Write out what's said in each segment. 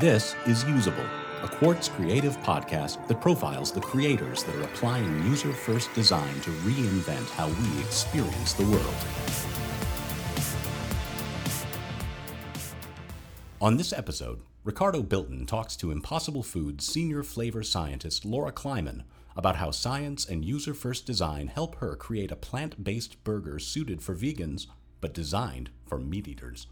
This is Usable, a Quartz creative podcast that profiles the creators that are applying user first design to reinvent how we experience the world. On this episode, Ricardo Bilton talks to Impossible Foods senior flavor scientist Laura Kliman about how science and user first design help her create a plant based burger suited for vegans, but designed for meat eaters.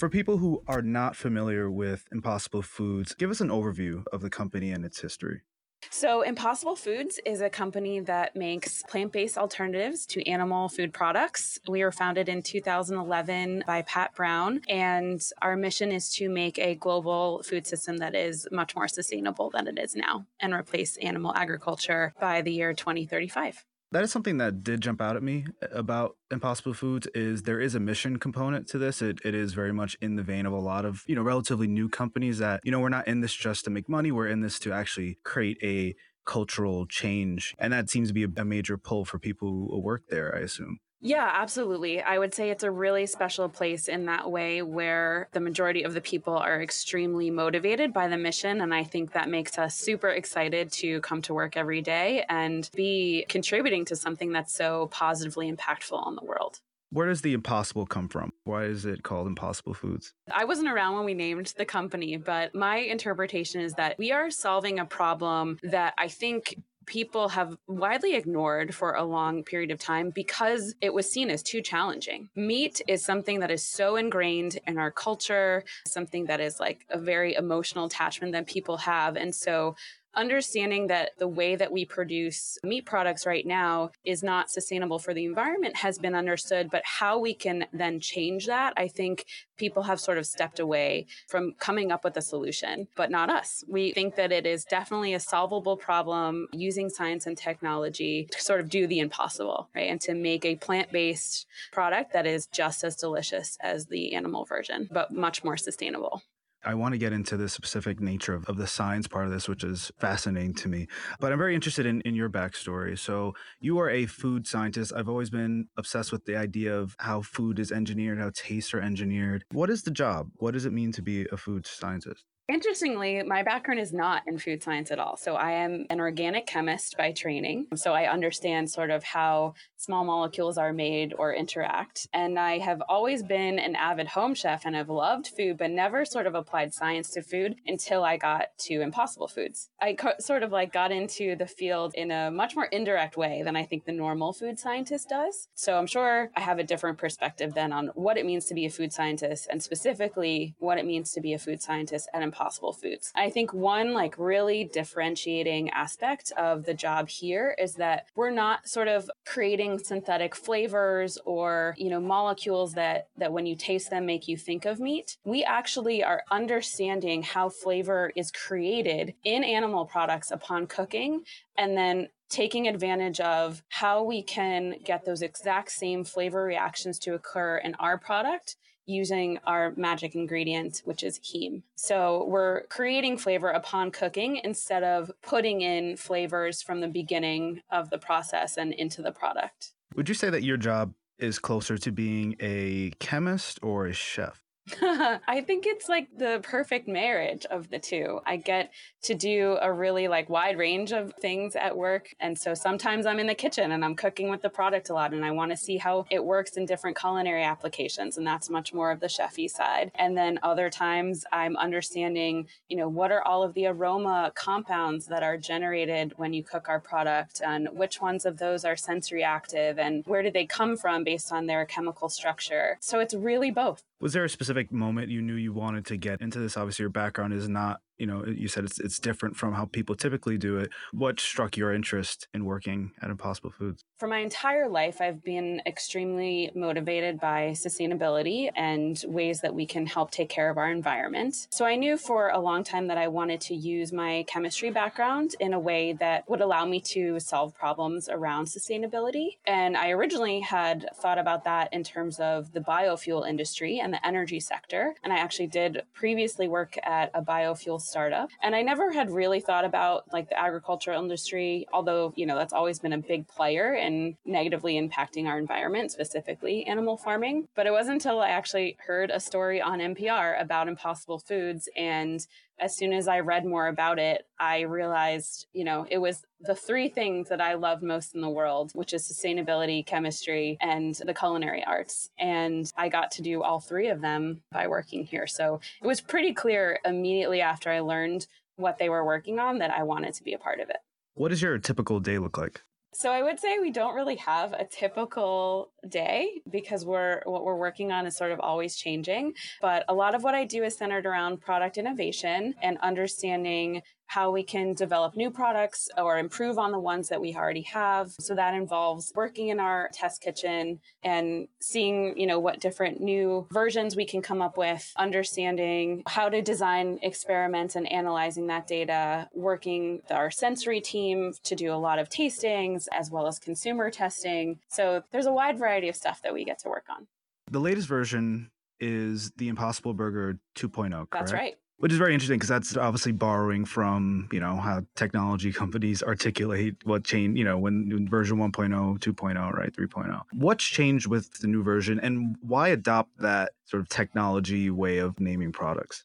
For people who are not familiar with Impossible Foods, give us an overview of the company and its history. So, Impossible Foods is a company that makes plant based alternatives to animal food products. We were founded in 2011 by Pat Brown, and our mission is to make a global food system that is much more sustainable than it is now and replace animal agriculture by the year 2035 that is something that did jump out at me about impossible foods is there is a mission component to this. It, it is very much in the vein of a lot of you know relatively new companies that you know we're not in this just to make money. We're in this to actually create a cultural change. And that seems to be a, a major pull for people who work there i assume yeah, absolutely. I would say it's a really special place in that way where the majority of the people are extremely motivated by the mission. And I think that makes us super excited to come to work every day and be contributing to something that's so positively impactful on the world. Where does the impossible come from? Why is it called Impossible Foods? I wasn't around when we named the company, but my interpretation is that we are solving a problem that I think people have widely ignored for a long period of time because it was seen as too challenging. Meat is something that is so ingrained in our culture, something that is like a very emotional attachment that people have. And so understanding that the way that we produce meat products right now is not sustainable for the environment has been understood, but how we can then change that, I think people have sort of stepped away from coming up with a solution, but not us. We think that it is definitely a solvable problem using science and technology to sort of do the impossible, right? And to make a plant based product that is just as delicious as the animal version, but much more sustainable. I want to get into the specific nature of, of the science part of this, which is fascinating to me. But I'm very interested in, in your backstory. So, you are a food scientist. I've always been obsessed with the idea of how food is engineered, how tastes are engineered. What is the job? What does it mean to be a food scientist? Interestingly, my background is not in food science at all. So I am an organic chemist by training. So I understand sort of how small molecules are made or interact. And I have always been an avid home chef and have loved food, but never sort of applied science to food until I got to Impossible Foods. I co- sort of like got into the field in a much more indirect way than I think the normal food scientist does. So I'm sure I have a different perspective then on what it means to be a food scientist and specifically what it means to be a food scientist at Impossible Possible foods. I think one like really differentiating aspect of the job here is that we're not sort of creating synthetic flavors or, you know, molecules that that when you taste them make you think of meat. We actually are understanding how flavor is created in animal products upon cooking and then taking advantage of how we can get those exact same flavor reactions to occur in our product using our magic ingredient, which is heme. So we're creating flavor upon cooking instead of putting in flavors from the beginning of the process and into the product. Would you say that your job is closer to being a chemist or a chef? I think it's like the perfect marriage of the two. I get to do a really like wide range of things at work. And so sometimes I'm in the kitchen and I'm cooking with the product a lot and I want to see how it works in different culinary applications. And that's much more of the chefy side. And then other times I'm understanding, you know, what are all of the aroma compounds that are generated when you cook our product and which ones of those are sensory active and where do they come from based on their chemical structure. So it's really both. Was there a specific moment you knew you wanted to get into this? Obviously, your background is not you know you said it's it's different from how people typically do it. What struck your interest in working at impossible foods? For my entire life i've been extremely motivated by sustainability and ways that we can help take care of our environment. So i knew for a long time that i wanted to use my chemistry background in a way that would allow me to solve problems around sustainability. And i originally had thought about that in terms of the biofuel industry and the energy sector. And i actually did previously work at a biofuel startup. And I never had really thought about like the agricultural industry, although, you know, that's always been a big player in negatively impacting our environment, specifically animal farming. But it wasn't until I actually heard a story on NPR about Impossible Foods and as soon as I read more about it, I realized, you know, it was the three things that I love most in the world, which is sustainability, chemistry, and the culinary arts. And I got to do all three of them by working here. So it was pretty clear immediately after I learned what they were working on that I wanted to be a part of it. What does your typical day look like? So I would say we don't really have a typical day because we're what we're working on is sort of always changing, but a lot of what I do is centered around product innovation and understanding how we can develop new products or improve on the ones that we already have. So that involves working in our test kitchen and seeing, you know, what different new versions we can come up with, understanding how to design experiments and analyzing that data, working with our sensory team to do a lot of tastings as well as consumer testing. So there's a wide variety of stuff that we get to work on. The latest version is the Impossible Burger 2.0, correct? That's right which is very interesting because that's obviously borrowing from you know how technology companies articulate what change you know when version 1.0 2.0 right 3.0 what's changed with the new version and why adopt that sort of technology way of naming products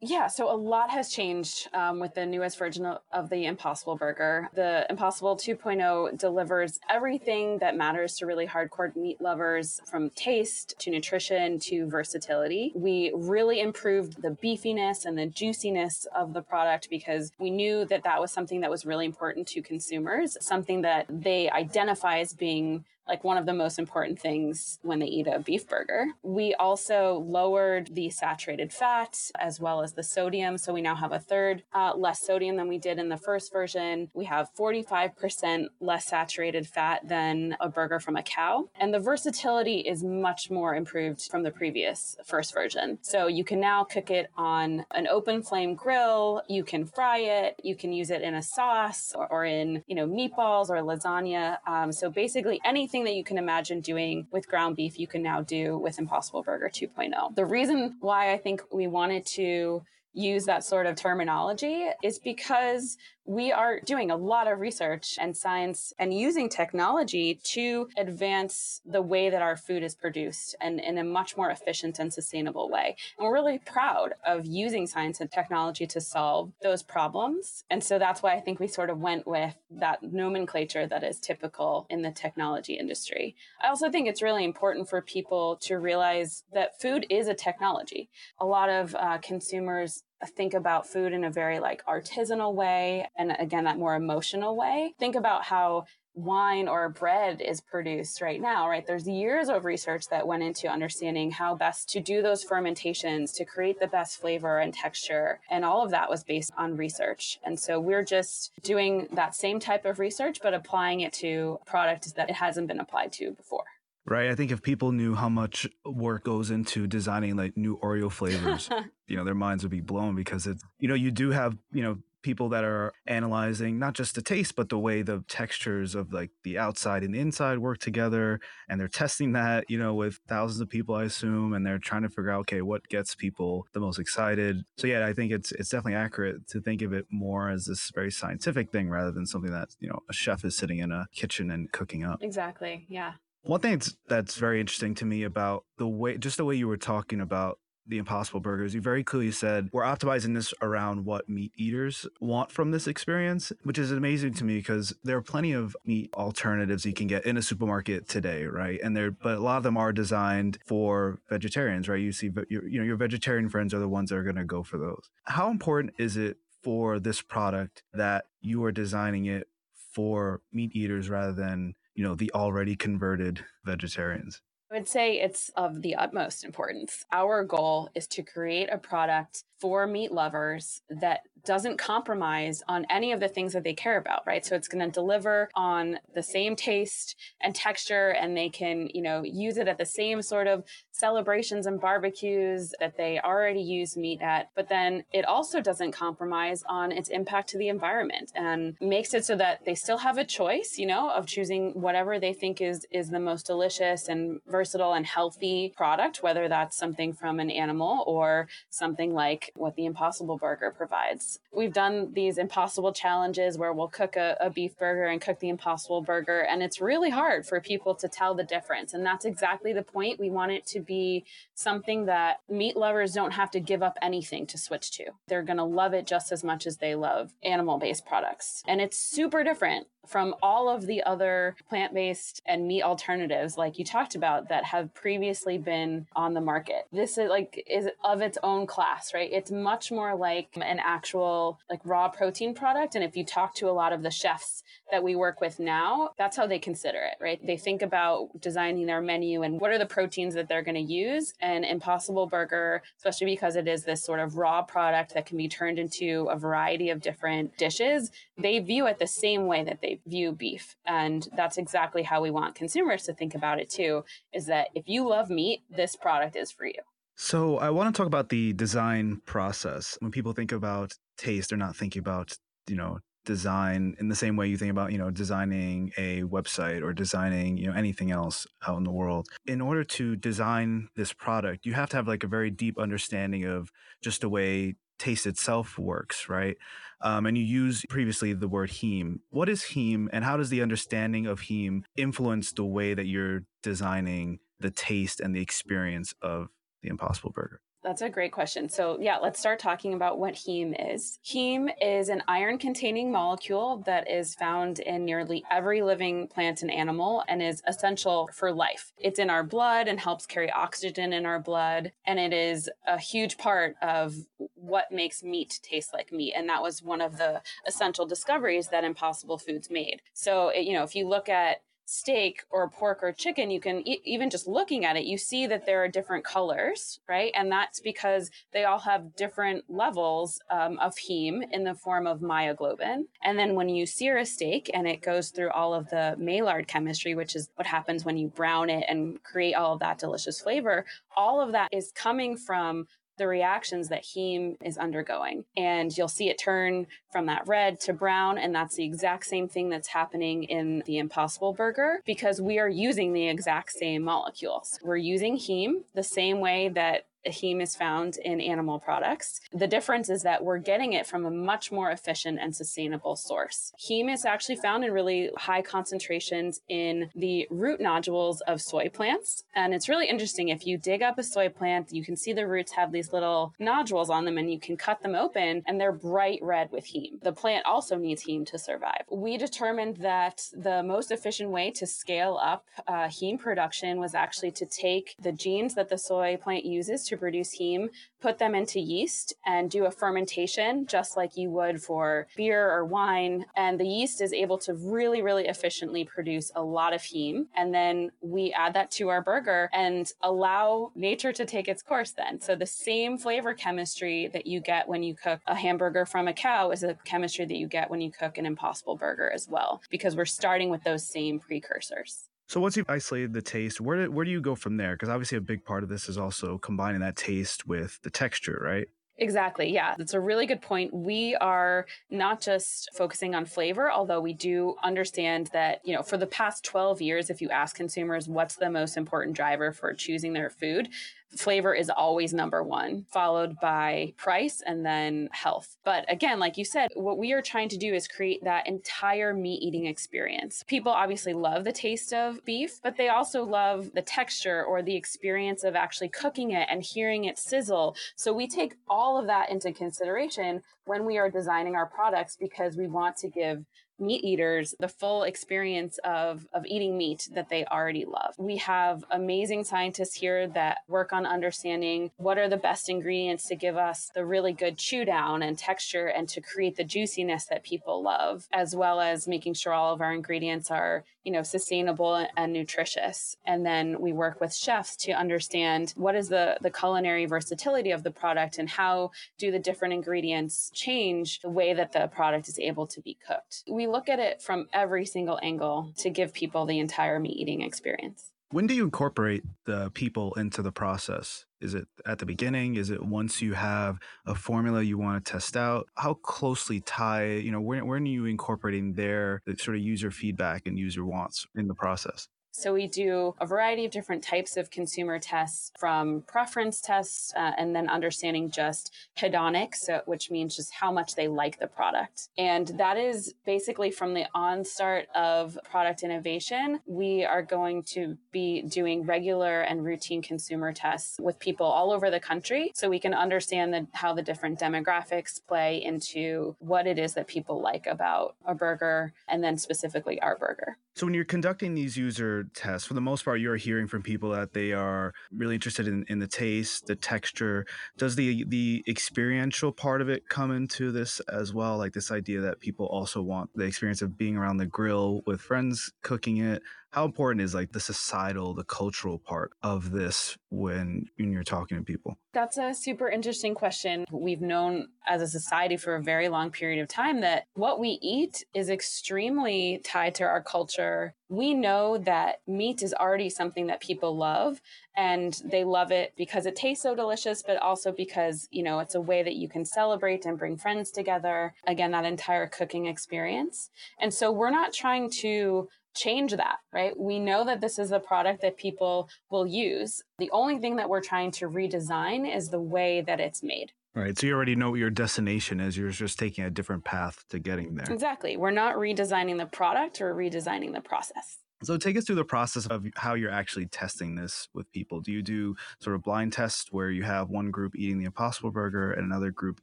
yeah, so a lot has changed um, with the newest version of the Impossible Burger. The Impossible 2.0 delivers everything that matters to really hardcore meat lovers from taste to nutrition to versatility. We really improved the beefiness and the juiciness of the product because we knew that that was something that was really important to consumers, something that they identify as being like one of the most important things when they eat a beef burger. We also lowered the saturated fat as well as the sodium. So we now have a third uh, less sodium than we did in the first version. We have 45% less saturated fat than a burger from a cow. And the versatility is much more improved from the previous first version. So you can now cook it on an open flame grill. You can fry it. You can use it in a sauce or, or in, you know, meatballs or lasagna. Um, so basically anything that you can imagine doing with ground beef, you can now do with Impossible Burger 2.0. The reason why I think we wanted to use that sort of terminology is because we are doing a lot of research and science and using technology to advance the way that our food is produced and in a much more efficient and sustainable way. And we're really proud of using science and technology to solve those problems. And so that's why I think we sort of went with that nomenclature that is typical in the technology industry. I also think it's really important for people to realize that food is a technology. A lot of uh, consumers think about food in a very like artisanal way and again that more emotional way. Think about how wine or bread is produced right now right? There's years of research that went into understanding how best to do those fermentations to create the best flavor and texture and all of that was based on research. And so we're just doing that same type of research but applying it to products that it hasn't been applied to before Right. I think if people knew how much work goes into designing like new Oreo flavors, you know, their minds would be blown because it's, you know, you do have, you know, people that are analyzing not just the taste, but the way the textures of like the outside and the inside work together. And they're testing that, you know, with thousands of people, I assume, and they're trying to figure out, okay, what gets people the most excited. So yeah, I think it's it's definitely accurate to think of it more as this very scientific thing rather than something that, you know, a chef is sitting in a kitchen and cooking up. Exactly. Yeah. One thing that's, that's very interesting to me about the way, just the way you were talking about the Impossible Burgers, you very clearly said we're optimizing this around what meat eaters want from this experience, which is amazing to me because there are plenty of meat alternatives you can get in a supermarket today, right? And there, but a lot of them are designed for vegetarians, right? You see, you know, your vegetarian friends are the ones that are going to go for those. How important is it for this product that you are designing it for meat eaters rather than you know the already converted vegetarians I would say it's of the utmost importance. Our goal is to create a product for meat lovers that doesn't compromise on any of the things that they care about, right? So it's going to deliver on the same taste and texture and they can, you know, use it at the same sort of celebrations and barbecues that they already use meat at, but then it also doesn't compromise on its impact to the environment and makes it so that they still have a choice, you know, of choosing whatever they think is is the most delicious and versatile and healthy product, whether that's something from an animal or something like what the Impossible Burger provides. We've done these impossible challenges where we'll cook a, a beef burger and cook the Impossible Burger, and it's really hard for people to tell the difference. And that's exactly the point. We want it to be something that meat lovers don't have to give up anything to switch to. They're going to love it just as much as they love animal based products. And it's super different from all of the other plant based and meat alternatives, like you talked about, that have previously been on the market. This is like is of its own class, right? It's much more like an actual like raw protein product. And if you talk to a lot of the chefs that we work with now, that's how they consider it, right? They think about designing their menu and what are the proteins that they're going to use. And Impossible Burger, especially because it is this sort of raw product that can be turned into a variety of different dishes, they view it the same way that they view beef. And that's exactly how we want consumers to think about it too, is that if you love meat, this product is for you. So I want to talk about the design process. When people think about taste, they're not thinking about, you know, design in the same way you think about you know designing a website or designing you know anything else out in the world in order to design this product you have to have like a very deep understanding of just the way taste itself works right? Um, and you use previously the word heme. What is heme and how does the understanding of heme influence the way that you're designing the taste and the experience of the impossible burger that's a great question. So, yeah, let's start talking about what heme is. Heme is an iron containing molecule that is found in nearly every living plant and animal and is essential for life. It's in our blood and helps carry oxygen in our blood. And it is a huge part of what makes meat taste like meat. And that was one of the essential discoveries that Impossible Foods made. So, you know, if you look at steak or pork or chicken, you can e- even just looking at it, you see that there are different colors, right? And that's because they all have different levels um, of heme in the form of myoglobin. And then when you sear a steak and it goes through all of the Maillard chemistry, which is what happens when you brown it and create all of that delicious flavor, all of that is coming from the reactions that heme is undergoing. And you'll see it turn from that red to brown. And that's the exact same thing that's happening in the Impossible Burger because we are using the exact same molecules. We're using heme the same way that heme is found in animal products. The difference is that we're getting it from a much more efficient and sustainable source. Heme is actually found in really high concentrations in the root nodules of soy plants. And it's really interesting. If you dig up a soy plant, you can see the roots have these little nodules on them and you can cut them open and they're bright red with heme. The plant also needs heme to survive. We determined that the most efficient way to scale up uh, heme production was actually to take the genes that the soy plant uses to produce heme, put them into yeast and do a fermentation just like you would for beer or wine. And the yeast is able to really, really efficiently produce a lot of heme. And then we add that to our burger and allow nature to take its course then. So the same flavor chemistry that you get when you cook a hamburger from a cow is a chemistry that you get when you cook an impossible burger as well, because we're starting with those same precursors. So once you've isolated the taste, where do, where do you go from there? Because obviously a big part of this is also combining that taste with the texture, right? Exactly. Yeah, that's a really good point. We are not just focusing on flavor, although we do understand that, you know, for the past 12 years, if you ask consumers what's the most important driver for choosing their food, flavor is always number one, followed by price and then health. But again, like you said, what we are trying to do is create that entire meat eating experience. People obviously love the taste of beef, but they also love the texture or the experience of actually cooking it and hearing it sizzle. So we take all of that into consideration when we are designing our products because we want to give meat eaters the full experience of, of eating meat that they already love. We have amazing scientists here that work on understanding what are the best ingredients to give us the really good chew down and texture and to create the juiciness that people love, as well as making sure all of our ingredients are, you know, sustainable and nutritious. And then we work with chefs to understand what is the, the culinary versatility of the product and how do the different ingredients change the way that the product is able to be cooked. We look at it from every single angle to give people the entire meat eating experience. When do you incorporate the people into the process? Is it at the beginning? Is it once you have a formula you want to test out? How closely tie, you know, when, when are you incorporating their sort of user feedback and user wants in the process? So we do a variety of different types of consumer tests from preference tests uh, and then understanding just hedonics, so, which means just how much they like the product. And that is basically from the onstart of product innovation, we are going to be doing regular and routine consumer tests with people all over the country so we can understand the, how the different demographics play into what it is that people like about a burger and then specifically our burger. So when you're conducting these user tests, for the most part, you're hearing from people that they are really interested in, in the taste, the texture. Does the the experiential part of it come into this as well? Like this idea that people also want the experience of being around the grill with friends cooking it, how important is like the societal the cultural part of this when when you're talking to people? That's a super interesting question. We've known as a society for a very long period of time that what we eat is extremely tied to our culture. We know that meat is already something that people love and they love it because it tastes so delicious but also because you know it's a way that you can celebrate and bring friends together. Again that entire cooking experience. And so we're not trying to change that, right? We know that this is a product that people will use. The only thing that we're trying to redesign is the way that it's made. Right. So you already know what your destination is. You're just taking a different path to getting there. Exactly. We're not redesigning the product or redesigning the process. So take us through the process of how you're actually testing this with people. Do you do sort of blind tests where you have one group eating the Impossible Burger and another group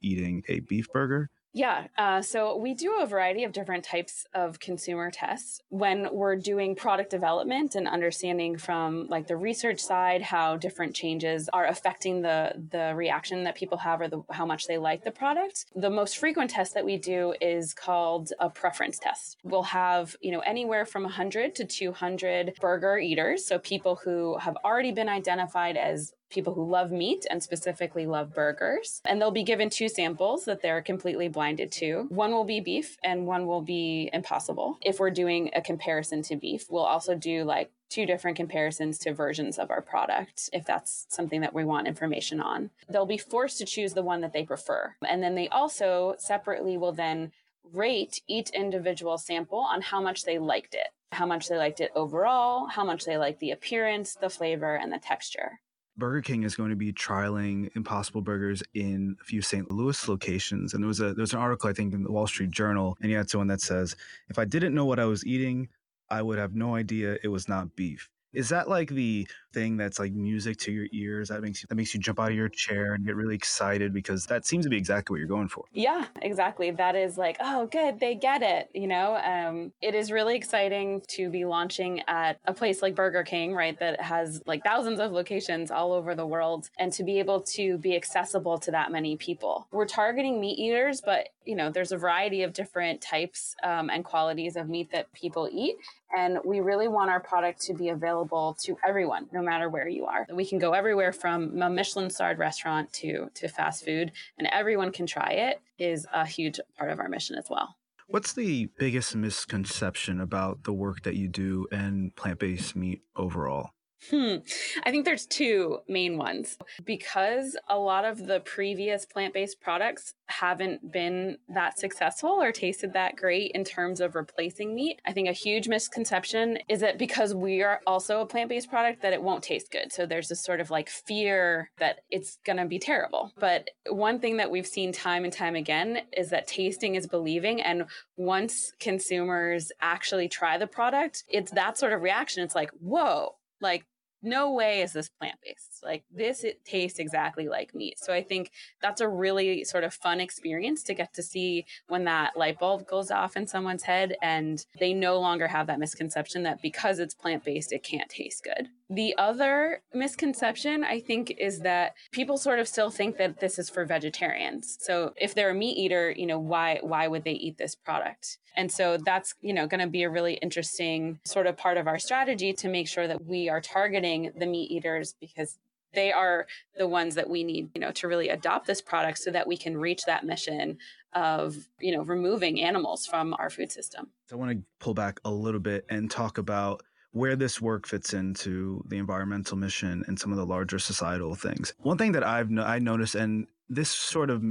eating a beef burger? Yeah, uh, so we do a variety of different types of consumer tests when we're doing product development and understanding from like the research side how different changes are affecting the the reaction that people have or the, how much they like the product. The most frequent test that we do is called a preference test. We'll have you know anywhere from 100 to 200 burger eaters, so people who have already been identified as people who love meat and specifically love burgers. And they'll be given two samples that they're completely blinded to. One will be beef and one will be impossible. If we're doing a comparison to beef, we'll also do like two different comparisons to versions of our product if that's something that we want information on. They'll be forced to choose the one that they prefer. And then they also separately will then rate each individual sample on how much they liked it, how much they liked it overall, how much they liked the appearance, the flavor, and the texture. Burger King is going to be trialing Impossible Burgers in a few St. Louis locations. And there was a there was an article I think in the Wall Street Journal, and you had someone that says, "If I didn't know what I was eating, I would have no idea it was not beef." Is that like the thing that's like music to your ears that makes you that makes you jump out of your chair and get really excited because that seems to be exactly what you're going for. Yeah, exactly. That is like, oh, good, they get it. You know, um, it is really exciting to be launching at a place like Burger King, right, that has like thousands of locations all over the world, and to be able to be accessible to that many people. We're targeting meat eaters, but you know, there's a variety of different types um, and qualities of meat that people eat, and we really want our product to be available to everyone, no matter where you are. We can go everywhere from a Michelin starred restaurant to, to fast food, and everyone can try it is a huge part of our mission as well. What's the biggest misconception about the work that you do and plant based meat overall? Hmm. I think there's two main ones. Because a lot of the previous plant based products haven't been that successful or tasted that great in terms of replacing meat, I think a huge misconception is that because we are also a plant based product, that it won't taste good. So there's this sort of like fear that it's going to be terrible. But one thing that we've seen time and time again is that tasting is believing. And once consumers actually try the product, it's that sort of reaction. It's like, whoa, like no way is this plant based. Like this, it tastes exactly like meat. So I think that's a really sort of fun experience to get to see when that light bulb goes off in someone's head and they no longer have that misconception that because it's plant based, it can't taste good. The other misconception, I think, is that people sort of still think that this is for vegetarians. So if they're a meat eater, you know, why why would they eat this product? And so that's, you know, going to be a really interesting sort of part of our strategy to make sure that we are targeting the meat eaters because they are the ones that we need, you know, to really adopt this product so that we can reach that mission of, you know, removing animals from our food system. I want to pull back a little bit and talk about where this work fits into the environmental mission and some of the larger societal things. One thing that I've no- I noticed, and this sort of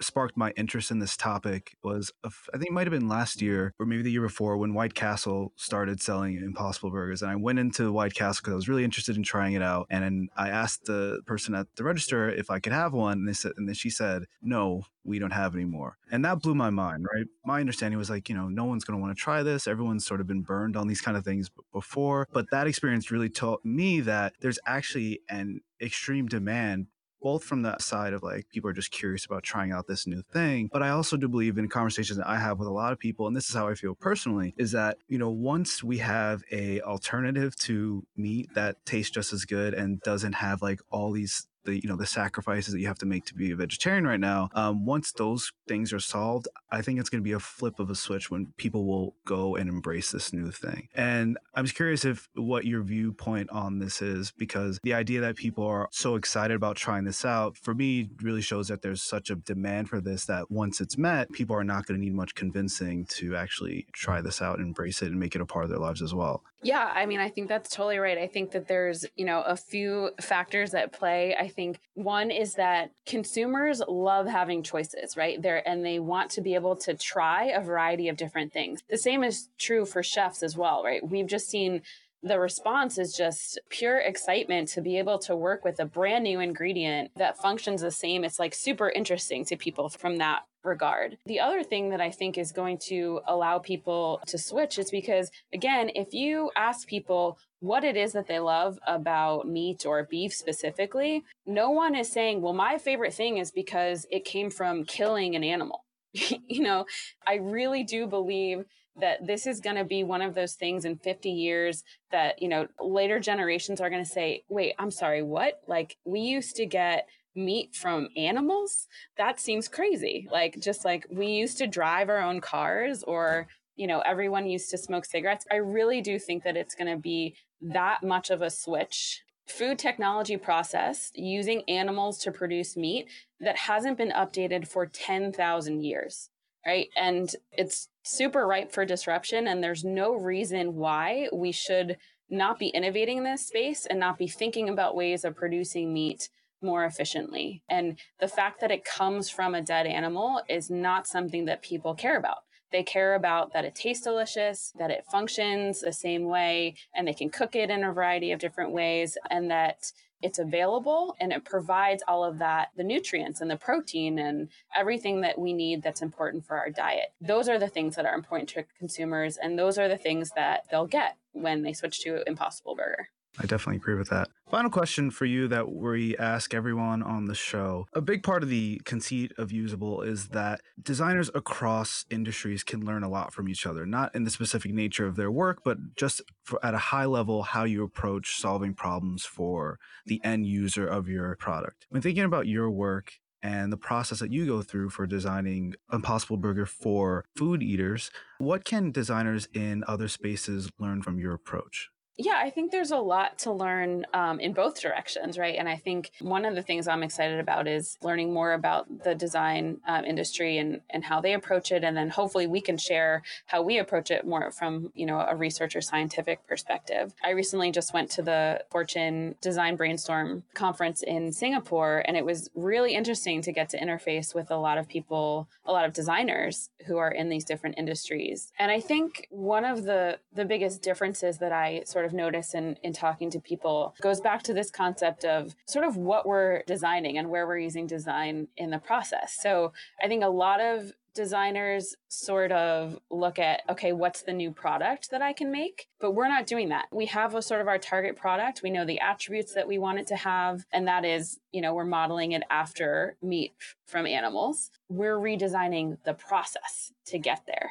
sparked my interest in this topic was I think it might have been last year or maybe the year before when White Castle started selling Impossible Burgers, and I went into White Castle because I was really interested in trying it out, and I asked the person at the register if I could have one, and they said, and then she said, "No, we don't have anymore. And that blew my mind, right? My understanding was like, you know, no one's going to want to try this. Everyone's sort of been burned on these kind of things before. But that experience really taught me that there's actually an extreme demand both from the side of like people are just curious about trying out this new thing but i also do believe in conversations that i have with a lot of people and this is how i feel personally is that you know once we have a alternative to meat that tastes just as good and doesn't have like all these the you know the sacrifices that you have to make to be a vegetarian right now um, once those things are solved i think it's going to be a flip of a switch when people will go and embrace this new thing and i'm just curious if what your viewpoint on this is because the idea that people are so excited about trying this out for me really shows that there's such a demand for this that once it's met people are not going to need much convincing to actually try this out embrace it and make it a part of their lives as well yeah, I mean, I think that's totally right. I think that there's, you know, a few factors at play. I think one is that consumers love having choices, right? There and they want to be able to try a variety of different things. The same is true for chefs as well, right? We've just seen the response is just pure excitement to be able to work with a brand new ingredient that functions the same. It's like super interesting to people from that regard. The other thing that I think is going to allow people to switch is because, again, if you ask people what it is that they love about meat or beef specifically, no one is saying, well, my favorite thing is because it came from killing an animal. you know, I really do believe that this is going to be one of those things in 50 years that, you know, later generations are going to say, wait, I'm sorry, what? Like, we used to get meat from animals? That seems crazy. Like, just like we used to drive our own cars or, you know, everyone used to smoke cigarettes. I really do think that it's going to be that much of a switch food technology process using animals to produce meat that hasn't been updated for 10,000 years right? And it's super ripe for disruption. And there's no reason why we should not be innovating in this space and not be thinking about ways of producing meat more efficiently. And the fact that it comes from a dead animal is not something that people care about. They care about that it tastes delicious, that it functions the same way, and they can cook it in a variety of different ways, and that it's available and it provides all of that the nutrients and the protein and everything that we need that's important for our diet. Those are the things that are important to consumers and those are the things that they'll get when they switch to impossible burger I definitely agree with that. Final question for you that we ask everyone on the show. A big part of the conceit of Usable is that designers across industries can learn a lot from each other, not in the specific nature of their work, but just for, at a high level, how you approach solving problems for the end user of your product. When thinking about your work and the process that you go through for designing Impossible Burger for food eaters, what can designers in other spaces learn from your approach? Yeah, I think there's a lot to learn um, in both directions, right? And I think one of the things I'm excited about is learning more about the design um, industry and, and how they approach it. And then hopefully we can share how we approach it more from, you know, a research or scientific perspective. I recently just went to the Fortune Design Brainstorm conference in Singapore, and it was really interesting to get to interface with a lot of people, a lot of designers who are in these different industries. And I think one of the, the biggest differences that I sort sort of notice in, in talking to people goes back to this concept of sort of what we're designing and where we're using design in the process. So I think a lot of designers sort of look at okay what's the new product that i can make? But we're not doing that. We have a sort of our target product. We know the attributes that we want it to have and that is you know we're modeling it after meat from animals. We're redesigning the process to get there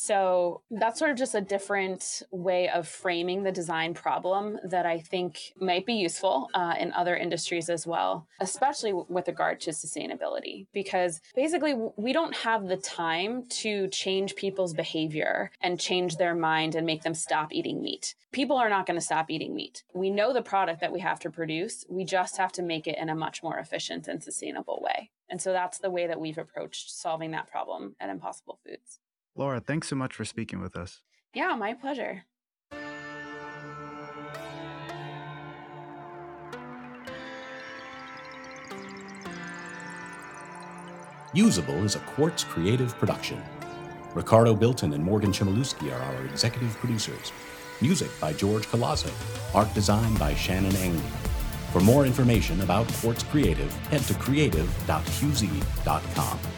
so that's sort of just a different way of framing the design problem that I think might be useful uh, in other industries as well, especially with regard to sustainability, because basically we don't have the time to change people's behavior and change their mind and make them stop eating meat. People are not going to stop eating meat. We know the product that we have to produce. We just have to make it in a much more efficient and sustainable way. And so that's the way that we've approached solving that problem at Impossible Foods. Laura, thanks so much for speaking with us. Yeah, my pleasure. Usable is a Quartz Creative production. Ricardo Bilton and Morgan Chmielewski are our executive producers. Music by George Colazzo. Art design by Shannon Engley. For more information about Quartz Creative, head to creative.qz.com.